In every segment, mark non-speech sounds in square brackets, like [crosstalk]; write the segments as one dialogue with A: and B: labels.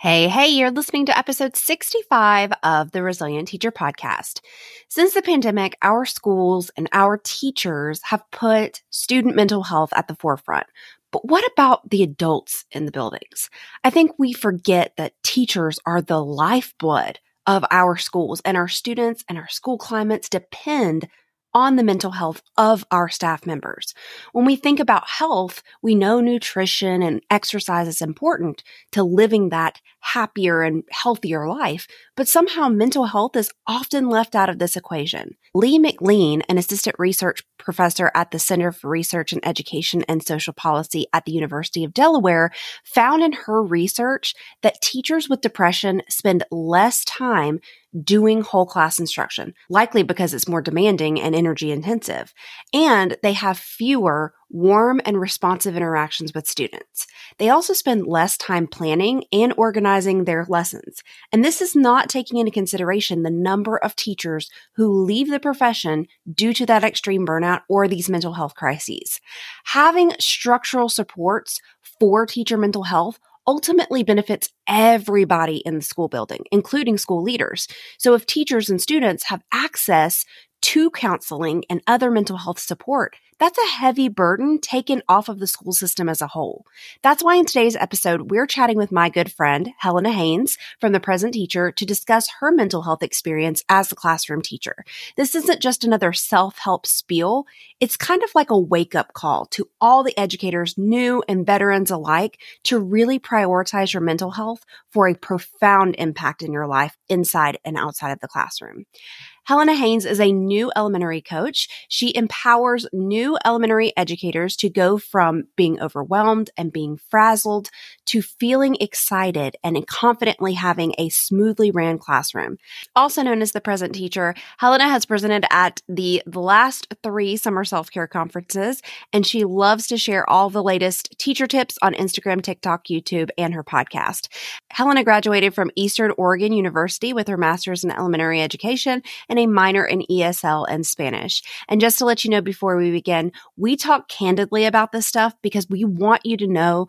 A: Hey, hey, you're listening to episode 65 of the Resilient Teacher Podcast. Since the pandemic, our schools and our teachers have put student mental health at the forefront. But what about the adults in the buildings? I think we forget that teachers are the lifeblood of our schools and our students and our school climates depend on the mental health of our staff members. When we think about health, we know nutrition and exercise is important to living that happier and healthier life, but somehow mental health is often left out of this equation. Leigh McLean, an assistant research professor at the Center for Research in Education and Social Policy at the University of Delaware, found in her research that teachers with depression spend less time doing whole class instruction, likely because it's more demanding and energy intensive. And they have fewer warm and responsive interactions with students. They also spend less time planning and organizing their lessons. And this is not taking into consideration the number of teachers who leave the profession due to that extreme burnout or these mental health crises. Having structural supports for teacher mental health ultimately benefits everybody in the school building, including school leaders. So if teachers and students have access to counseling and other mental health support, that's a heavy burden taken off of the school system as a whole. That's why in today's episode, we're chatting with my good friend, Helena Hains from The Present Teacher to discuss her mental health experience as a classroom teacher. This isn't just another self-help spiel. It's kind of like a wake up call to all the educators, new and veterans alike, to really prioritize your mental health for a profound impact in your life inside and outside of the classroom. Helena Hains is a new elementary coach. She empowers new elementary educators to go from being overwhelmed and being frazzled to feeling excited and confidently having a smoothly ran classroom. Also known as the present teacher, Helena has presented at the, last three summer self-care conferences, and she loves to share all the latest teacher tips on Instagram, TikTok, YouTube, and her podcast. Helena graduated from Eastern Oregon University with her master's in elementary education and and a minor in ESL and Spanish. And just to let you know before we begin, we talk candidly about this stuff because we want you to know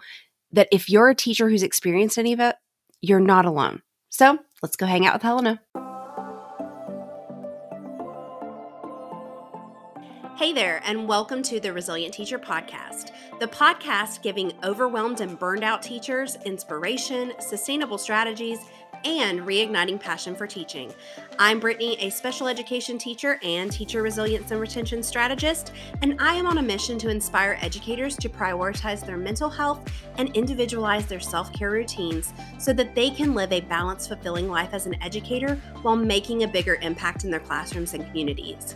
A: that if you're a teacher who's experienced any of it, you're not alone. So let's go hang out with Helena. Hey there, and welcome to the Resilient Teacher Podcast, the podcast giving overwhelmed and burned out teachers inspiration, sustainable strategies, and reigniting passion for teaching. I'm Brittany, a special education teacher and teacher resilience and retention strategist, and I am on a mission to inspire educators to prioritize their mental health and individualize their self care routines so that they can live a balanced, fulfilling life as an educator while making a bigger impact in their classrooms and communities.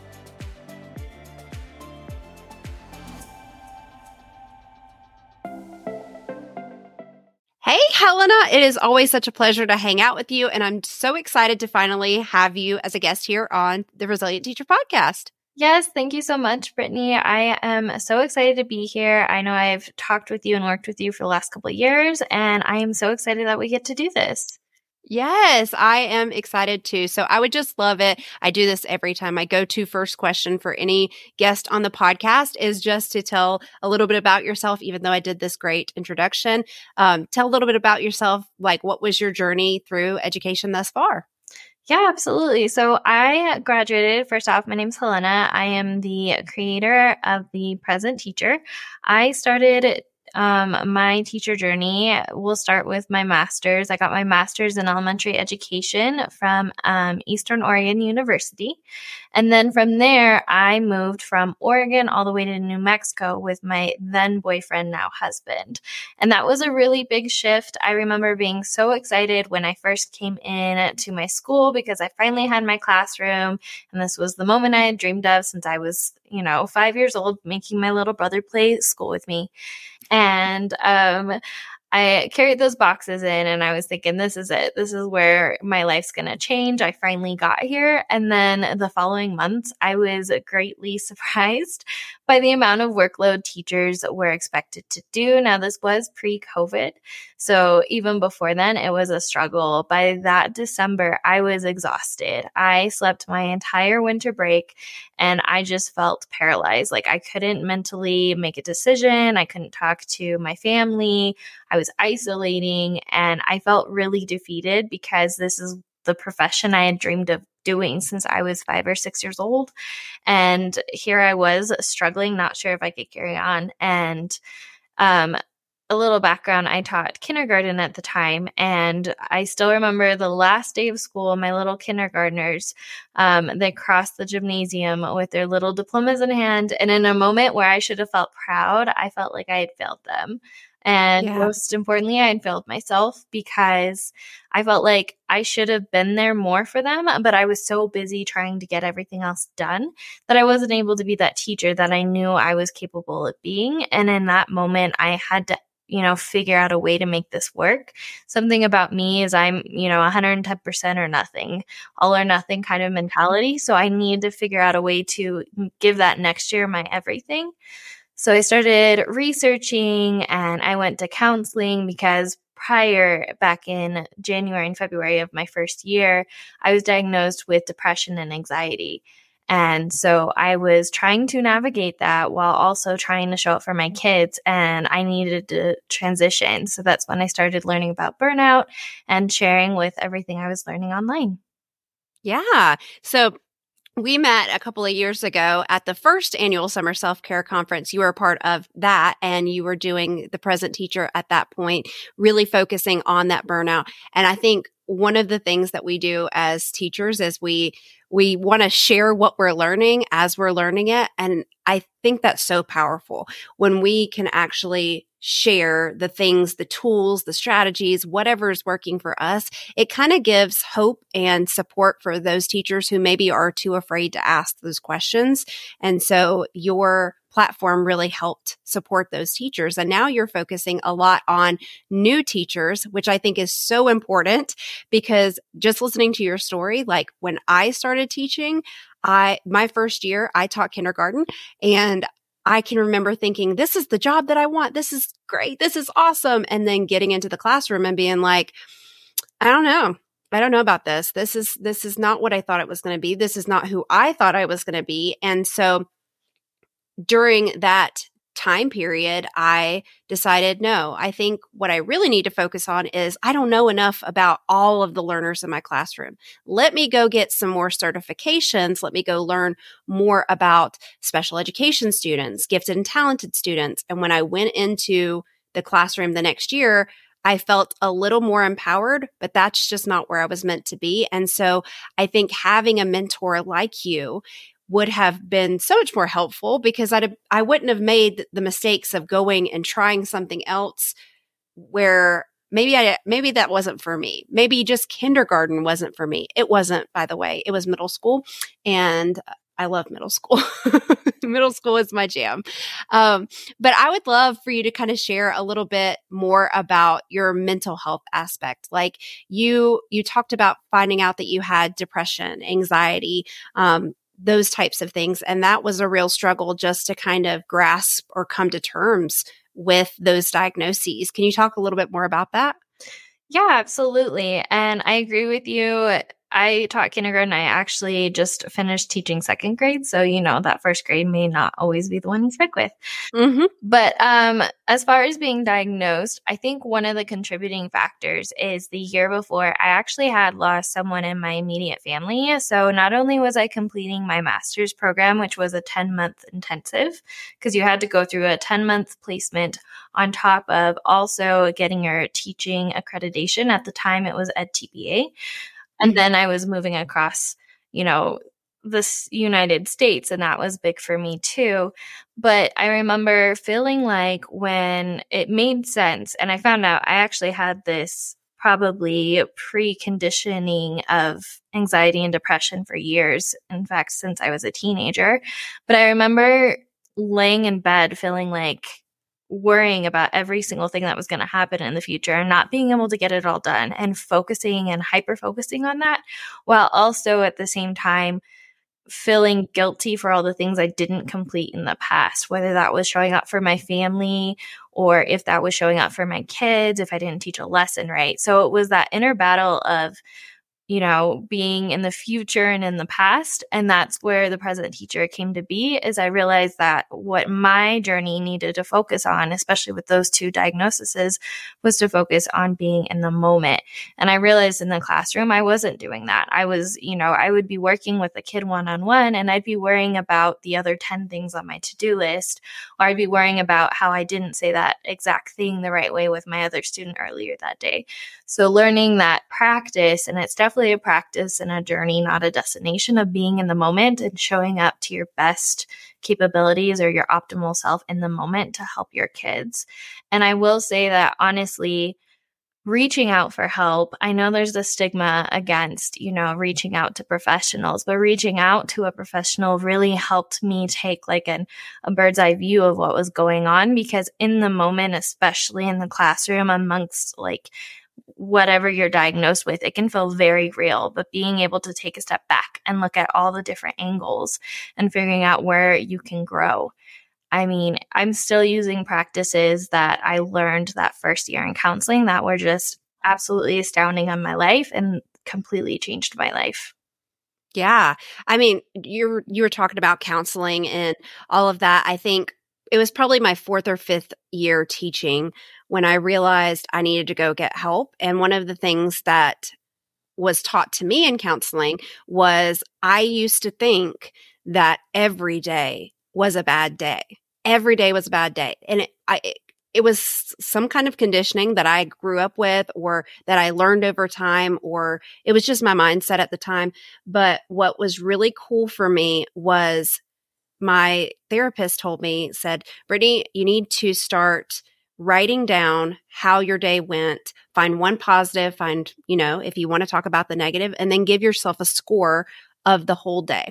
A: Helena, it is always such a pleasure to hang out with you. And I'm so excited to finally have you as a guest here on the Resilient Teacher podcast.
B: Yes, thank you so much, Brittany. I am so excited to be here. I know I've talked with you and worked with you for the last couple of years, and I am so excited that we get to do this.
A: Yes, I am excited too. So I would just love it. I do this every time. My go to first question for any guest on the podcast is just to tell a little bit about yourself, even though I did this great introduction. Um, tell a little bit about yourself. Like, what was your journey through education thus far?
B: Yeah, absolutely. So I graduated. First off, my name's Helena. I am the creator of the present teacher. I started um, my teacher journey will start with my master's. I got my master's in elementary education from um, Eastern Oregon University. And then from there, I moved from Oregon all the way to New Mexico with my then boyfriend, now husband. And that was a really big shift. I remember being so excited when I first came in to my school because I finally had my classroom. And this was the moment I had dreamed of since I was, you know, five years old, making my little brother play school with me. And um, I carried those boxes in and I was thinking, this is it. This is where my life's going to change. I finally got here. And then the following months, I was greatly [laughs] surprised by the amount of workload teachers were expected to do. Now, this was pre COVID. So even before then, it was a struggle. By that December, I was exhausted. I slept my entire winter break and I just felt paralyzed. Like I couldn't mentally make a decision. I couldn't talk to my family. I was isolating and I felt really defeated because this is the profession I had dreamed of doing since I was five or six years old. And here I was struggling, not sure if I could carry on. And um, a little background I taught kindergarten at the time, and I still remember the last day of school, my little kindergartners, um, they crossed the gymnasium with their little diplomas in hand. And in a moment where I should have felt proud, I felt like I had failed them. And yeah. most importantly, I had failed myself because I felt like I should have been there more for them, but I was so busy trying to get everything else done that I wasn't able to be that teacher that I knew I was capable of being. And in that moment, I had to you know, figure out a way to make this work. Something about me is I'm, you know, 110% or nothing, all or nothing kind of mm-hmm. mentality. So I need to figure out a way to give that next year my everything. So I started researching and I went to counseling because prior, back in January and February of my first year, I was diagnosed with depression and anxiety. And so I was trying to navigate that while also trying to show up for my mm-hmm. kids, and I needed to transition. So that's when I started learning about burnout and sharing with everything I was learning online.
A: Yeah. So we met a couple of years ago at the first annual summer self-care conference. You were a part of that and you were doing the present teacher at that point really focusing on that burnout. And i think one of the things that we do as teachers is we we want to share what we're learning as we're learning it and i think that's so powerful. When we can actually share the things, the tools, the strategies, whatever is working for us, it kind of gives hope and support for those teachers who maybe are too afraid to ask those questions. And so your platform really helped support those teachers. And now you're focusing a lot on new teachers, which I think is so important because just listening to your story, like when I started teaching, I, my first year, I taught kindergarten and I can remember thinking, this is the job that I want. This is great. This is awesome. And then getting into the classroom and being like, I don't know. I don't know about this. This is, this is not what I thought it was going to be. This is not who I thought I was going to be. And so during that time period, I decided no, I think what I really need to focus on is I don't know enough about all of the learners in my classroom. Let me go get some more certifications. Let me go learn more about special education students, gifted and talented students. And when I went into the classroom the next year, I felt a little more empowered, but that's just not where I was meant to be. And so I think having a mentor like you would have been so much more helpful because I'd I wouldn't have made the mistakes of going and trying something else where maybe I maybe that wasn't for me. Maybe just kindergarten wasn't for me. It wasn't, by the way. It was middle school, and I love middle school. [laughs] middle school is my jam. Um, but I would love for you to kind of share a little bit more about your mental health aspect. Like you, you talked about finding out that you had depression, anxiety, um, those types of things. And that was a real struggle just to kind of grasp or come to terms with those diagnoses. Can you talk a little bit more about that?
B: Yeah, absolutely. And I agree with you. I taught kindergarten. I actually just finished teaching second grade. So, you know, that first grade may not always be the one you stick with. Mm-hmm. But um, as far as being diagnosed, I think one of the contributing factors is the year before, I actually had lost someone in my immediate family. So, not only was I completing my master's program, which was a 10 month intensive, because you had to go through a 10 month placement on top of also getting your teaching accreditation. At the time, it was EdTPA. And then I was moving across, you know, this United States, and that was big for me too. But I remember feeling like when it made sense, and I found out I actually had this probably preconditioning of anxiety and depression for years. In fact, since I was a teenager. But I remember laying in bed feeling like worrying about every single thing that was going to happen in the future and not being able to get it all done and focusing and hyper focusing on that while also at the same time feeling guilty for all the things I didn't complete in the past, whether that was showing up for my family or if that was showing up for my kids, if I didn't teach a lesson right. So it was that inner battle of you know, being in the future and in the past. And that's where the present teacher came to be is I realized that what my journey needed to focus on, especially with those two diagnoses, was to focus on being in the moment. And I realized in the classroom, I wasn't doing that. I was, you know, I would be working with a kid one on one and I'd be worrying about the other 10 things on my to do list, or I'd be worrying about how I didn't say that exact thing the right way with my other student earlier that day. So learning that practice, and it's definitely a practice and a journey, not a destination of being in the moment and showing up to your best capabilities or your optimal self in the moment to help your kids. And I will say that honestly, reaching out for help. I know there's a stigma against, you know, reaching out to professionals, but reaching out to a professional really helped me take like an, a bird's eye view of what was going on because in the moment, especially in the classroom amongst like whatever you're diagnosed with, it can feel very real. But being able to take a step back and look at all the different angles and figuring out where you can grow. I mean, I'm still using practices that I learned that first year in counseling that were just absolutely astounding on my life and completely changed my life.
A: Yeah. I mean, you're you were talking about counseling and all of that. I think it was probably my fourth or fifth year teaching when I realized I needed to go get help. And one of the things that was taught to me in counseling was I used to think that every day was a bad day. Every day was a bad day. And it, I, it, it was some kind of conditioning that I grew up with or that I learned over time, or it was just my mindset at the time. But what was really cool for me was my therapist told me, said, Brittany, you need to start writing down how your day went, find one positive, find, you know, if you want to talk about the negative, and then give yourself a score of the whole day.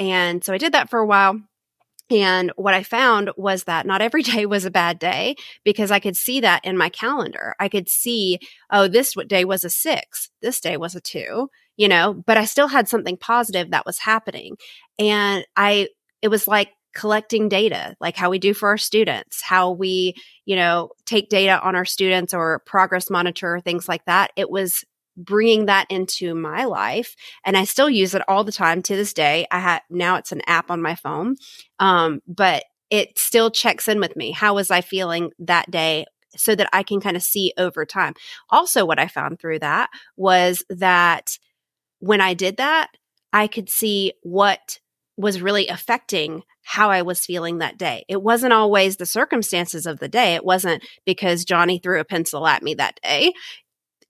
A: And so I did that for a while. And what I found was that not every [laughs] day was a bad day because I could see that in my calendar. I could see, oh, this day was a six, this day was a two, you know, but I still had something positive that was happening. And I it was like collecting data, like how we do for our students, how we, you know, take data on our students or progress monitor, things like that. It was bringing that into my life and i still use it all the time to this day. I had now it's an app on my phone um, but it still checks in with me. How was i feeling that day? So that i can kind of see over time. Also what i found through that was that when i did that i could see what was really affecting how I was feeling that day. It wasn't always the circumstances of the day. It wasn't because Johnny threw a pencil at me that day,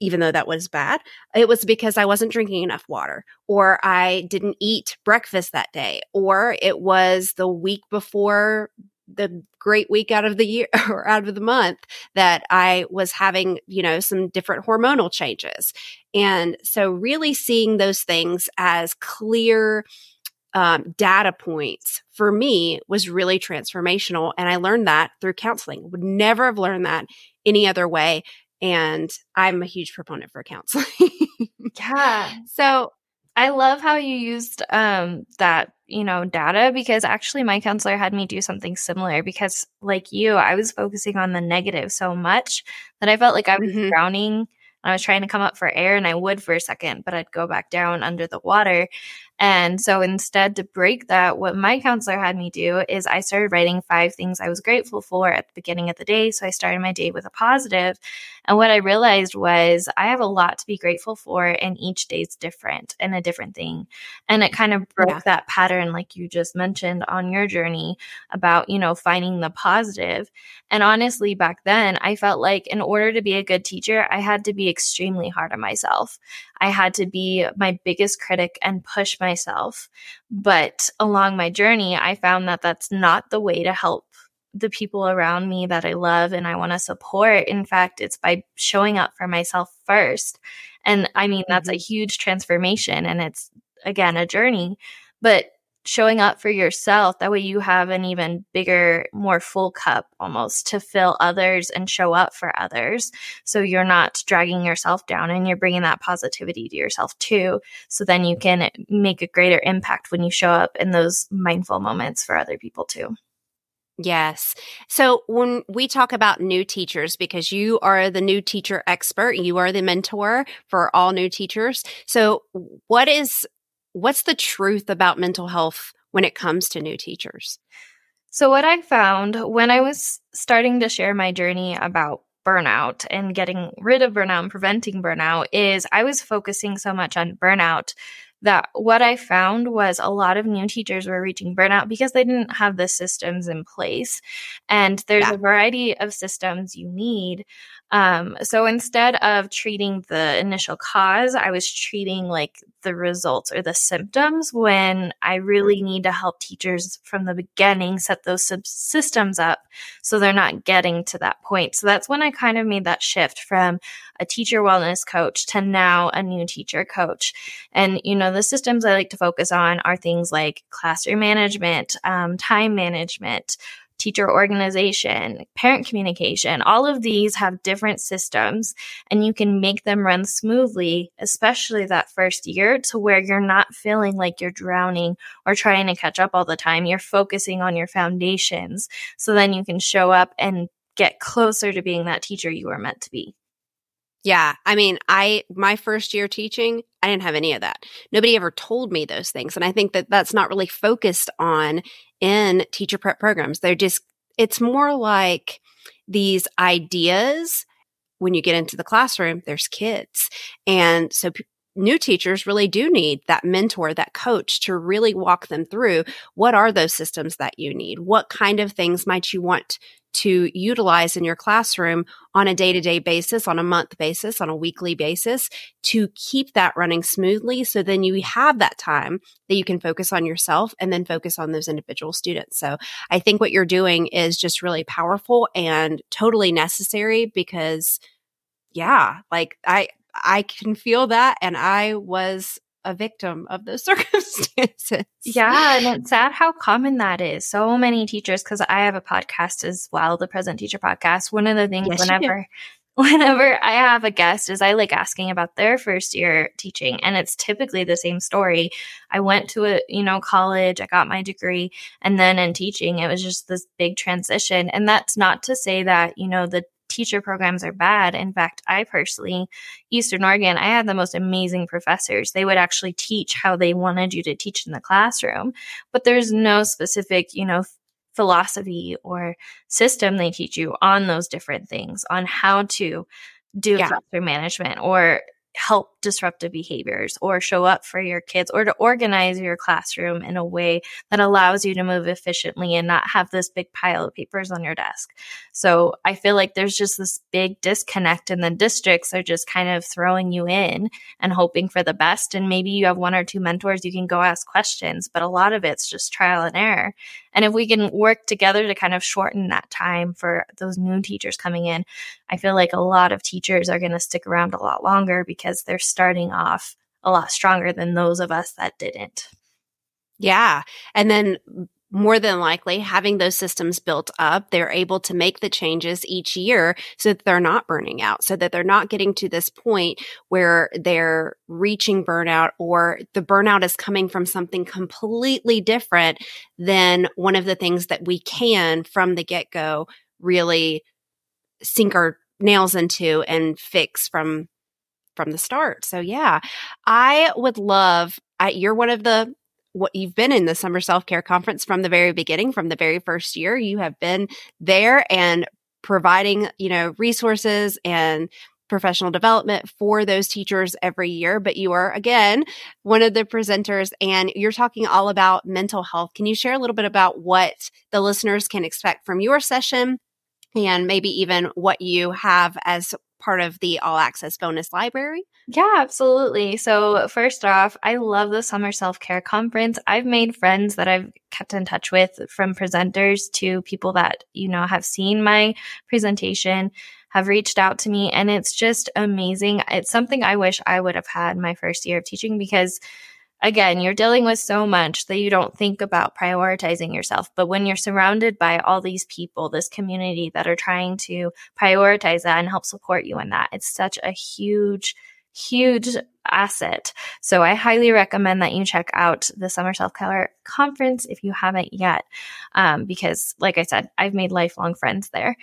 A: even though that was bad. It was because I wasn't drinking enough water or I didn't eat breakfast that day or it was the week before the great week out of the year [laughs] or out of the month that I was having, you know, some different hormonal changes. And so really seeing those things as clear um, data points for me was really transformational. And I learned that through counseling. Would never have learned that any other way. And I'm a huge proponent for counseling. [laughs]
B: yeah. So I love how you used um, that, you know, data because actually my counselor had me do something similar because like you, I was focusing on the negative so much that I felt like I was mm-hmm. drowning. I was trying to come up for air and I would for a second, but I'd go back down under the water. And so instead, to break that, what my counselor had me do is I started writing five things I was grateful for at the beginning of the day. So I started my day with a positive. And what I realized was I have a lot to be grateful for, and each day's different and a different thing. And it kind of broke yeah. that pattern, like you just mentioned on your journey about, you know, finding the positive. And honestly, back then, I felt like in order to be a good teacher, I had to be extremely hard on myself. I had to be my biggest critic and push myself. But along my journey, I found that that's not the way to help the people around me that I love and I want to support. In fact, it's by showing up for myself first. And I mean, that's a mm-hmm. huge transformation and it's again a journey. But showing up for yourself. That way you have an even bigger, more full cup almost to fill others and show up for others. So you're not dragging yourself down and you're bringing that positivity to yourself too. So then you can make a greater impact when you show up in those mindful moments for other people too.
A: Yes. So when we talk about new teachers, because you are the new teacher expert, you are the mentor for all new teachers. So what is, what's the truth about mental health when it comes to new teachers?
B: So what I found when I was starting to share my journey about burnout and getting rid of burnout and preventing burnout is I was focusing so much on burnout that what I found was a lot of new teachers were reaching burnout because they didn't have the systems in place. And there's yeah. a variety of systems you need. Um, so instead of treating the initial cause, I was treating like the results or the symptoms when I really need to help teachers from the beginning set those sub- systems up so they're not getting to that point. So that's when I kind of made that shift from a teacher wellness coach to now a new teacher coach. And, you know, the systems I like to focus on are things like classroom management, um, time management, teacher organization, parent communication, all of these have different systems and you can make them run smoothly, especially that first year to where you're not feeling like you're drowning or trying to catch up all the time. You're focusing on your foundations so then you can show up and get closer to being that teacher you were meant to be.
A: Yeah. I mean, I, my first year teaching, I didn't have any of that. Nobody ever told me those things. And I think that that's not really focused on in teacher prep programs. They're just, it's more like these ideas when you get into the classroom, there's kids. And so p- new teachers really do need that mentor, that coach to really walk them through what are those systems that you need? What kind of things might you want to utilize in your classroom on a day to day basis, on a month basis, on a weekly basis to keep that running smoothly. So then you have that time that you can focus on yourself and then focus on those individual students. So I think what you're doing is just really powerful and totally necessary because yeah, like I, I can feel that. And I was a victim of those [laughs] circumstances.
B: Yeah, and it's sad how common that is. So many teachers, because I have a podcast as well, the Present Teacher Podcast. One of the things yes, whenever [laughs] whenever I have a guest is I like asking about their first year teaching and it's typically the same story. I went to a, you know, college, I got my degree and then in teaching it was just this big transition and that's not to say that, you know, the teacher programs are bad. In fact, I personally, Eastern Oregon, I had the most amazing professors. They would actually teach how they wanted you to teach in the classroom, but there's no specific, you know, philosophy or system they teach you on those different things, on how to do yeah. classroom management or help disruptive behaviors or show up for your kids or to organize your classroom in a way that allows you to move efficiently and not have this big pile of papers on your desk. So I feel like there's just this big disconnect and the districts are just kind of throwing you in and hoping for the best. And maybe you have one or two mentors you can go ask questions, but a lot of it's just trial and error. And if we can work together to kind of shorten that time for those new teachers coming in, I feel like a lot of teachers are going to stick around a lot longer because they're starting off a lot stronger than those of us that didn't.
A: Yeah. And then more than likely having those systems built up, they're able to make the changes each year so that they're not burning out, so that they're not getting to this point where they're reaching burnout or the burnout is coming from something completely different than one of the things that we can from the get go really sink our nails into and fix from from the start. So yeah, I would love I, you're one of the what you've been in the summer self-care conference from the very beginning from the very first year you have been there and providing you know resources and professional development for those teachers every year but you are again one of the presenters and you're talking all about mental health can you share a little bit about what the listeners can expect from your session and maybe even what you have as part of the all access bonus library?
B: Yeah, absolutely. So, first off, I love the Summer Self Care Conference. I've made friends that I've kept in touch with from presenters to people that, you know, have seen my presentation, have reached out to me, and it's just amazing. It's something I wish I would have had my first year of teaching because again, you're dealing with so much that you don't think about prioritizing yourself. But when you're surrounded by all these people, this community that are trying to prioritize that and help support you in that, it's such a huge, huge asset. So I highly recommend that you check out the Summer Self Care Conference if you haven't yet, um, because, like I said, I've made lifelong friends there.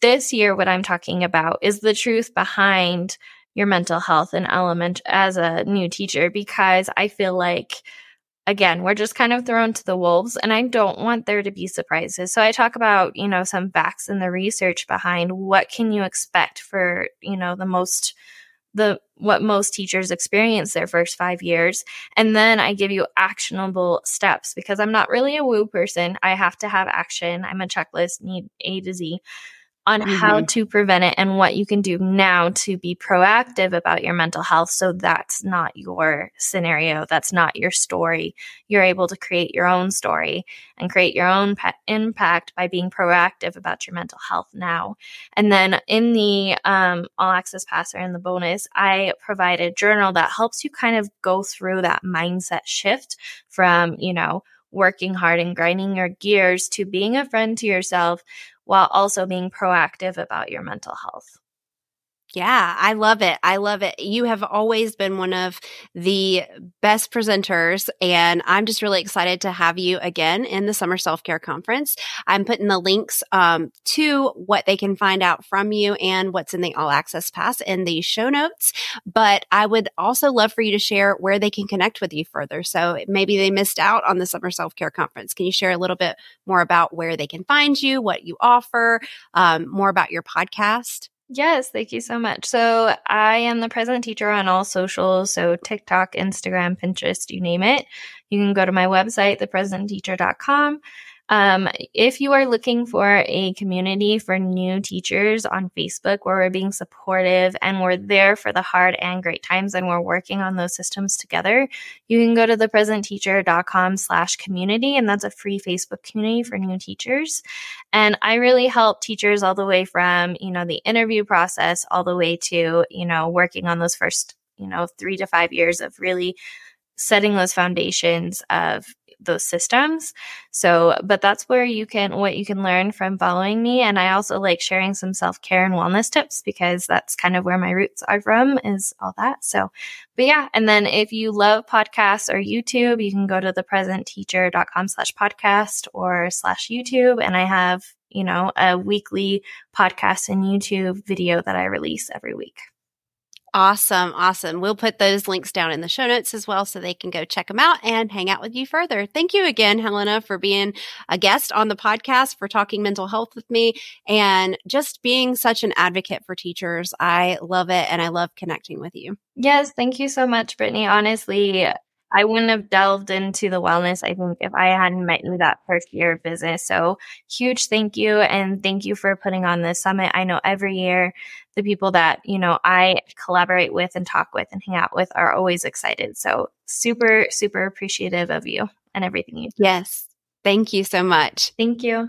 B: This year, what I'm talking about is the truth behind your mental health and element as a new teacher because I feel like again, we're just kind of thrown to the wolves and I don't want there to be surprises. So I talk about, you know, some facts and the research behind what can you expect for, you know, the most the what most teachers experience their first 5 years and then I give you actionable steps because I'm not really a woo person. I have to have action. I'm a checklist need A to Z on mm-hmm. how to prevent it and what you can do now to be proactive about your mental health. So that's not your scenario. That's not your story. You're able to create your own story and create your own pe- impact by being proactive about your mental health now. And then in the um, all access pass or in the bonus, I provide a journal that helps you kind of go through that mindset shift from, you know, working hard and grinding your gears to being a friend to yourself while also being proactive about your mental health.
A: Yeah, I love it. I love it. You have always been one of the best presenters, and I'm just really excited to have you again in the Summer Self Care Conference. I'm putting the links um, to what they can find out from you and what's in the All Access Pass in the show notes. But I would also love for you to share where they can connect with you further. So maybe they missed out on the Summer Self Care Conference. Can you share a little bit more about where they can find you, what you offer, um, more about your podcast?
B: Yes, thank you so much. So I am the present teacher on all socials, so TikTok, Instagram, Pinterest, you name it. You can go to my website, thepresentteacher.com. Um, if you are looking for a community for new teachers on Facebook where we're being supportive and we're there for the hard and great times and we're working on those systems together, you can go to thepresentteacher.com slash community and that's a free Facebook community for new teachers. And I really help teachers all the way from, you know, the interview process all the way to, you know, working on those first, you know, three to five years of really setting those foundations of those systems. So, but that's where you can, what you can learn from following me. And I also like sharing some self care and wellness tips because that's kind of where my roots are from is all that. So, but yeah. And then if you love podcasts or YouTube, you can go to thepresentteacher.com slash podcast or slash YouTube. And I have, you know, a weekly podcast and YouTube video that I release every week.
A: Awesome. Awesome. We'll put those links down in the show notes as well so they can go check them out and hang out with you further. Thank you again, Helena, for being a guest on the podcast, for talking mental health with me, and just being such an advocate for teachers. I love it and I love connecting with you.
B: Yes. Thank you so much, Brittany. Honestly, I wouldn't have delved into the wellness, I think, if I hadn't met you that first year of business. So huge thank you. And thank you for putting on this summit. I know every year the people that, you know, I collaborate with and talk with and hang out with are always excited. So super, super appreciative of you and everything you do.
A: Yes. Thank you so much.
B: Thank you.